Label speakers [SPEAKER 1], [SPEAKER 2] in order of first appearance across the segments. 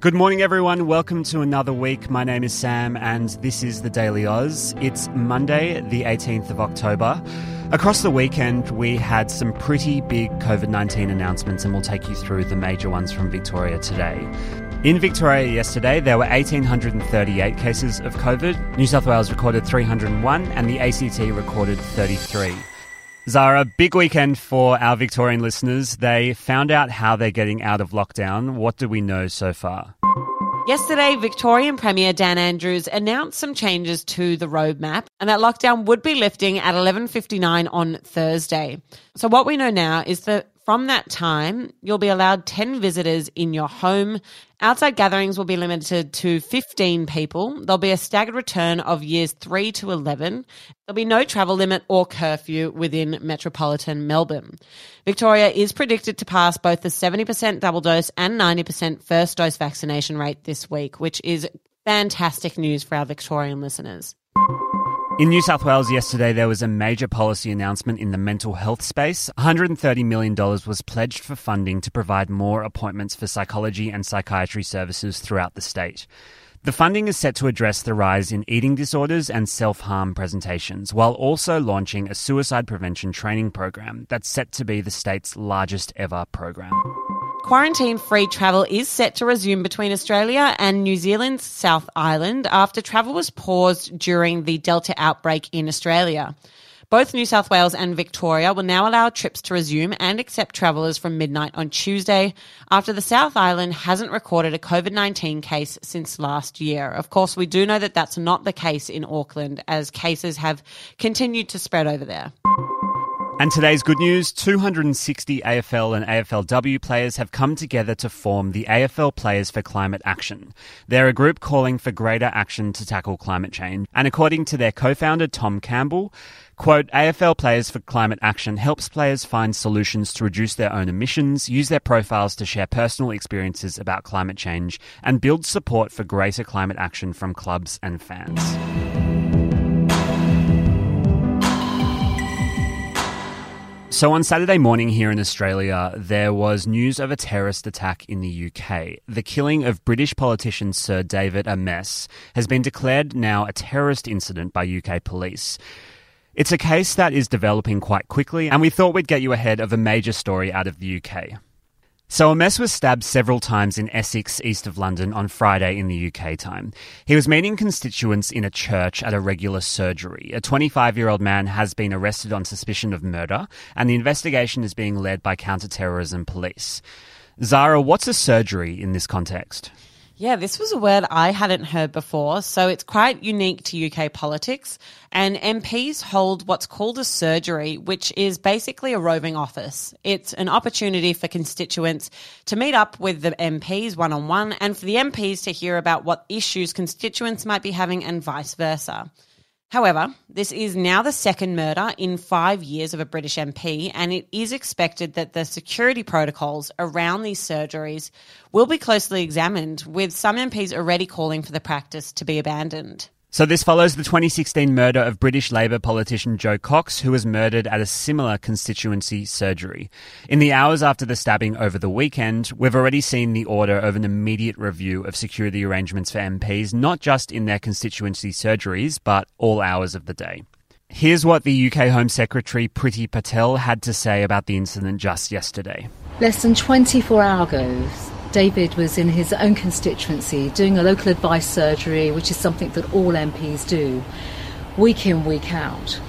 [SPEAKER 1] Good morning, everyone. Welcome to another week. My name is Sam, and this is the Daily Aus. It's Monday, the 18th of October. Across the weekend, we had some pretty big COVID 19 announcements, and we'll take you through the major ones from Victoria today. In Victoria yesterday, there were 1,838 cases of COVID. New South Wales recorded 301, and the ACT recorded 33. Zara, big weekend for our Victorian listeners. They found out how they're getting out of lockdown. What do we know so far?
[SPEAKER 2] Yesterday, Victorian Premier Dan Andrews announced some changes to the roadmap and that lockdown would be lifting at 11:59 on Thursday. So what we know now is that from that time, you'll be allowed 10 visitors in your home. Outside gatherings will be limited to 15 people. There'll be a staggered return of years 3 to 11. There'll be no travel limit or curfew within metropolitan Melbourne. Victoria is predicted to pass both the 70% double dose and 90% first dose vaccination rate this week, which is fantastic news for our Victorian listeners.
[SPEAKER 1] In New South Wales yesterday, there was a major policy announcement in the mental health space. $130 million was pledged for funding to provide more appointments for psychology and psychiatry services throughout the state. The funding is set to address the rise in eating disorders and self harm presentations, while also launching a suicide prevention training program that's set to be the state's largest ever program.
[SPEAKER 2] Quarantine free travel is set to resume between Australia and New Zealand's South Island after travel was paused during the Delta outbreak in Australia. Both New South Wales and Victoria will now allow trips to resume and accept travellers from midnight on Tuesday after the South Island hasn't recorded a COVID 19 case since last year. Of course, we do know that that's not the case in Auckland as cases have continued to spread over there.
[SPEAKER 1] And today's good news 260 AFL and AFLW players have come together to form the AFL Players for Climate Action. They're a group calling for greater action to tackle climate change. And according to their co founder, Tom Campbell, quote, AFL Players for Climate Action helps players find solutions to reduce their own emissions, use their profiles to share personal experiences about climate change, and build support for greater climate action from clubs and fans. So, on Saturday morning here in Australia, there was news of a terrorist attack in the UK. The killing of British politician Sir David Amess has been declared now a terrorist incident by UK police. It's a case that is developing quite quickly, and we thought we'd get you ahead of a major story out of the UK. So Amess was stabbed several times in Essex, east of London, on Friday in the UK time. He was meeting constituents in a church at a regular surgery. A 25 year old man has been arrested on suspicion of murder, and the investigation is being led by counter-terrorism police. Zara, what's a surgery in this context?
[SPEAKER 2] Yeah, this was a word I hadn't heard before, so it's quite unique to UK politics. And MPs hold what's called a surgery, which is basically a roving office. It's an opportunity for constituents to meet up with the MPs one on one and for the MPs to hear about what issues constituents might be having and vice versa. However, this is now the second murder in five years of a British MP, and it is expected that the security protocols around these surgeries will be closely examined, with some MPs already calling for the practice to be abandoned.
[SPEAKER 1] So this follows the 2016 murder of British Labour politician Jo Cox, who was murdered at a similar constituency surgery. In the hours after the stabbing over the weekend, we've already seen the order of an immediate review of security arrangements for MPs, not just in their constituency surgeries, but all hours of the day. Here's what the UK Home Secretary Priti Patel had to say about the incident just yesterday.
[SPEAKER 3] Less than 24 hours David was in his own constituency doing a local advice surgery, which is something that all MPs do, week in, week out.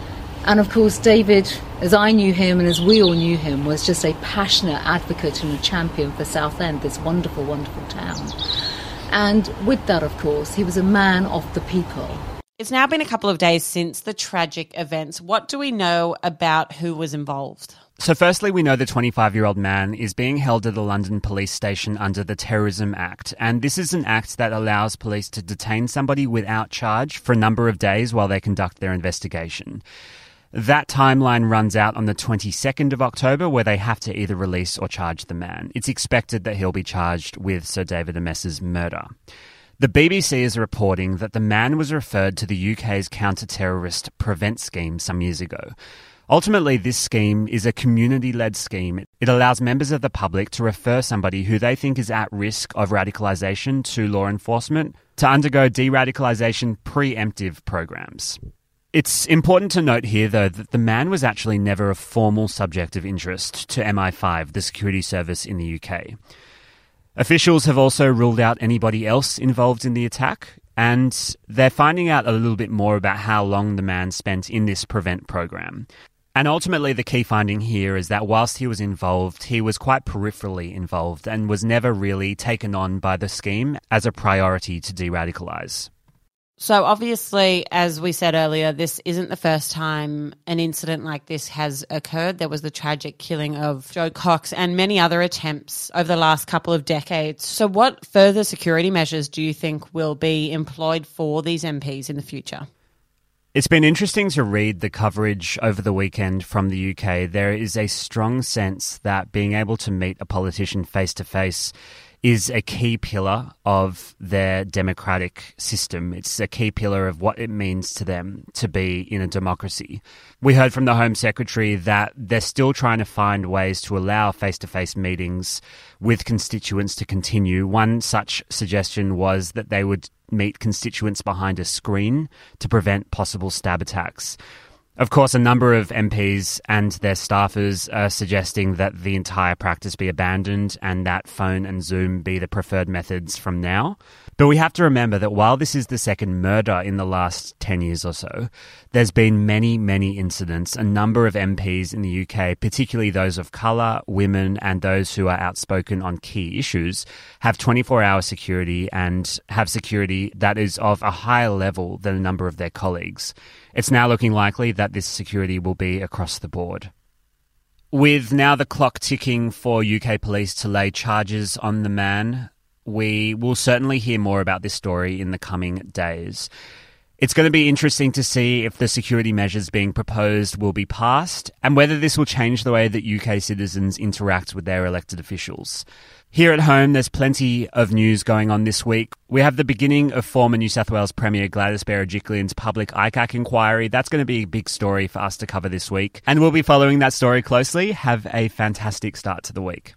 [SPEAKER 3] And of course, David, as I knew him and as we all knew him, was just a passionate advocate and a champion for Southend, this wonderful, wonderful town. And with that, of course, he was a man of the people.
[SPEAKER 2] It's now been a couple of days since the tragic events. What do we know about who was involved?
[SPEAKER 1] So, firstly, we know the 25 year old man is being held at the London police station under the Terrorism Act. And this is an act that allows police to detain somebody without charge for a number of days while they conduct their investigation. That timeline runs out on the 22nd of October, where they have to either release or charge the man. It's expected that he'll be charged with Sir David Amess's murder. The BBC is reporting that the man was referred to the UK's counter terrorist prevent scheme some years ago. Ultimately, this scheme is a community led scheme. It allows members of the public to refer somebody who they think is at risk of radicalisation to law enforcement to undergo de radicalisation preemptive programs. It's important to note here, though, that the man was actually never a formal subject of interest to MI5, the security service in the UK. Officials have also ruled out anybody else involved in the attack, and they're finding out a little bit more about how long the man spent in this prevent program. And ultimately, the key finding here is that whilst he was involved, he was quite peripherally involved and was never really taken on by the scheme as a priority to de radicalise.
[SPEAKER 2] So, obviously, as we said earlier, this isn't the first time an incident like this has occurred. There was the tragic killing of Jo Cox and many other attempts over the last couple of decades. So, what further security measures do you think will be employed for these MPs in the future?
[SPEAKER 1] It's been interesting to read the coverage over the weekend from the UK. There is a strong sense that being able to meet a politician face to face is a key pillar of their democratic system. It's a key pillar of what it means to them to be in a democracy. We heard from the Home Secretary that they're still trying to find ways to allow face to face meetings with constituents to continue. One such suggestion was that they would meet constituents behind a screen to prevent possible stab attacks. Of course, a number of MPs and their staffers are suggesting that the entire practice be abandoned and that phone and Zoom be the preferred methods from now. But we have to remember that while this is the second murder in the last 10 years or so, there's been many, many incidents. A number of MPs in the UK, particularly those of colour, women, and those who are outspoken on key issues, have 24 hour security and have security that is of a higher level than a number of their colleagues. It's now looking likely that this security will be across the board. With now the clock ticking for UK police to lay charges on the man, we will certainly hear more about this story in the coming days. It's going to be interesting to see if the security measures being proposed will be passed and whether this will change the way that UK citizens interact with their elected officials. Here at home, there's plenty of news going on this week. We have the beginning of former New South Wales Premier Gladys Berejiklian's public ICAC inquiry. That's going to be a big story for us to cover this week. And we'll be following that story closely. Have a fantastic start to the week.